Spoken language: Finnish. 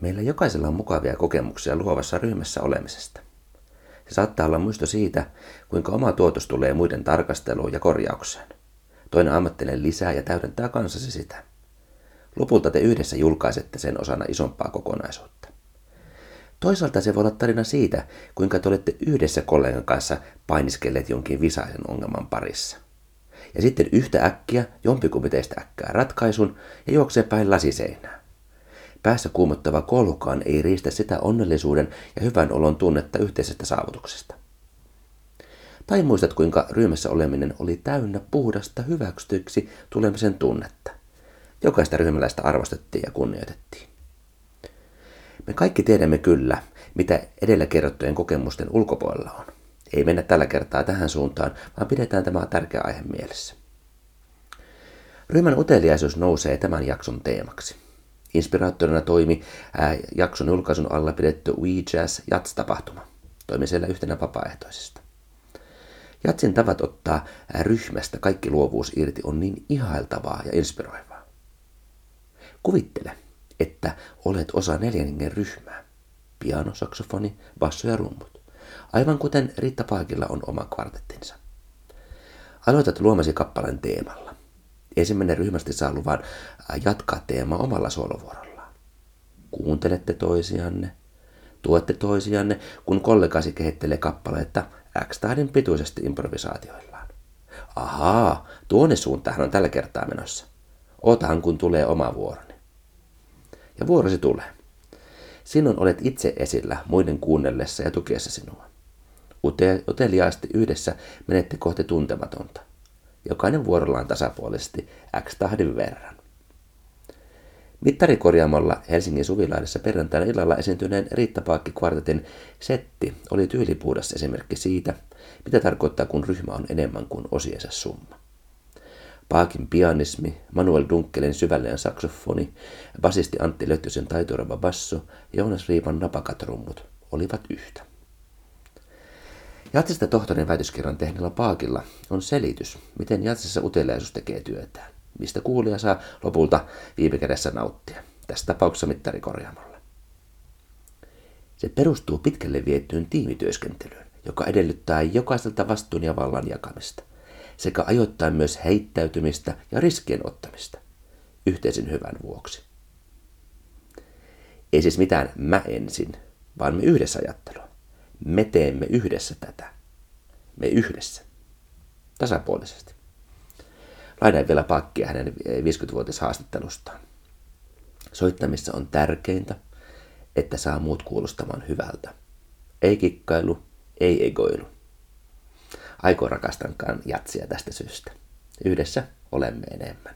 Meillä jokaisella on mukavia kokemuksia luovassa ryhmässä olemisesta. Se saattaa olla muisto siitä, kuinka oma tuotos tulee muiden tarkasteluun ja korjaukseen. Toinen ammattilainen lisää ja täydentää kanssasi sitä. Lopulta te yhdessä julkaisette sen osana isompaa kokonaisuutta. Toisaalta se voi olla tarina siitä, kuinka te olette yhdessä kollegan kanssa painiskelleet jonkin visaisen ongelman parissa. Ja sitten yhtä äkkiä jompikumpi teistä äkkää ratkaisun ja juoksee päin lasiseinää. Päässä kuumottava kolhukaan ei riistä sitä onnellisuuden ja hyvän olon tunnetta yhteisestä saavutuksesta. Tai muistat, kuinka ryhmässä oleminen oli täynnä puhdasta hyväksytyksi tulemisen tunnetta. Jokaista ryhmäläistä arvostettiin ja kunnioitettiin. Me kaikki tiedämme kyllä, mitä edellä kerrottujen kokemusten ulkopuolella on. Ei mennä tällä kertaa tähän suuntaan, vaan pidetään tämä tärkeä aihe mielessä. Ryhmän uteliaisuus nousee tämän jakson teemaksi. Inspiraattorina toimi ää, jakson julkaisun alla pidetty We Jazz Jats-tapahtuma. Toimi siellä yhtenä vapaaehtoisista. Jatsin tavat ottaa ryhmästä kaikki luovuus irti on niin ihailtavaa ja inspiroivaa. Kuvittele, että olet osa neljän ryhmää. Piano, saksofoni, basso ja rummut. Aivan kuten Riitta Paakilla on oma kvartettinsa. Aloitat luomasi kappaleen teemalla. Ensimmäinen ryhmästi saa luvan jatkaa teemaa omalla solovuorollaan. Kuuntelette toisianne, tuette toisianne, kun kollegasi kehittelee kappaleetta X-tahdin pituisesti improvisaatioillaan. Ahaa, tuonne suuntaan on tällä kertaa menossa. Otahan kun tulee oma vuoroni. Ja vuorosi tulee. Sinun olet itse esillä muiden kuunnellessa ja tukiessa sinua. Uteliaasti yhdessä menette kohti tuntematonta. Jokainen vuorollaan tasapuolisesti X-tahdin verran. Mittarikorjaamolla Helsingin Suvilaidessa perjantaina illalla esiintyneen Riitta Paakki kvartetin setti oli tyylipuudas esimerkki siitä, mitä tarkoittaa, kun ryhmä on enemmän kuin osiensa summa. Paakin pianismi, Manuel Dunkelin syvällinen saksofoni, basisti Antti Löttösen taitoirava basso ja Joonas Riipan napakatrummut olivat yhtä. Jatsista tohtorin väitöskirjan tehneellä Paakilla on selitys, miten jatsissa uteliaisuus tekee työtään mistä kuulija saa lopulta viime kädessä nauttia, tässä tapauksessa mittarikorjaamolla. Se perustuu pitkälle viettyyn tiimityöskentelyyn, joka edellyttää jokaiselta vastuun ja vallan jakamista, sekä ajoittain myös heittäytymistä ja riskien ottamista, yhteisen hyvän vuoksi. Ei siis mitään mä ensin, vaan me yhdessä ajattelua. Me teemme yhdessä tätä. Me yhdessä. Tasapuolisesti. Lainain vielä pakkia hänen 50-vuotishaastattelustaan. Soittamissa on tärkeintä, että saa muut kuulostamaan hyvältä. Ei kikkailu, ei egoilu. Aiko rakastankaan jatsia tästä syystä. Yhdessä olemme enemmän.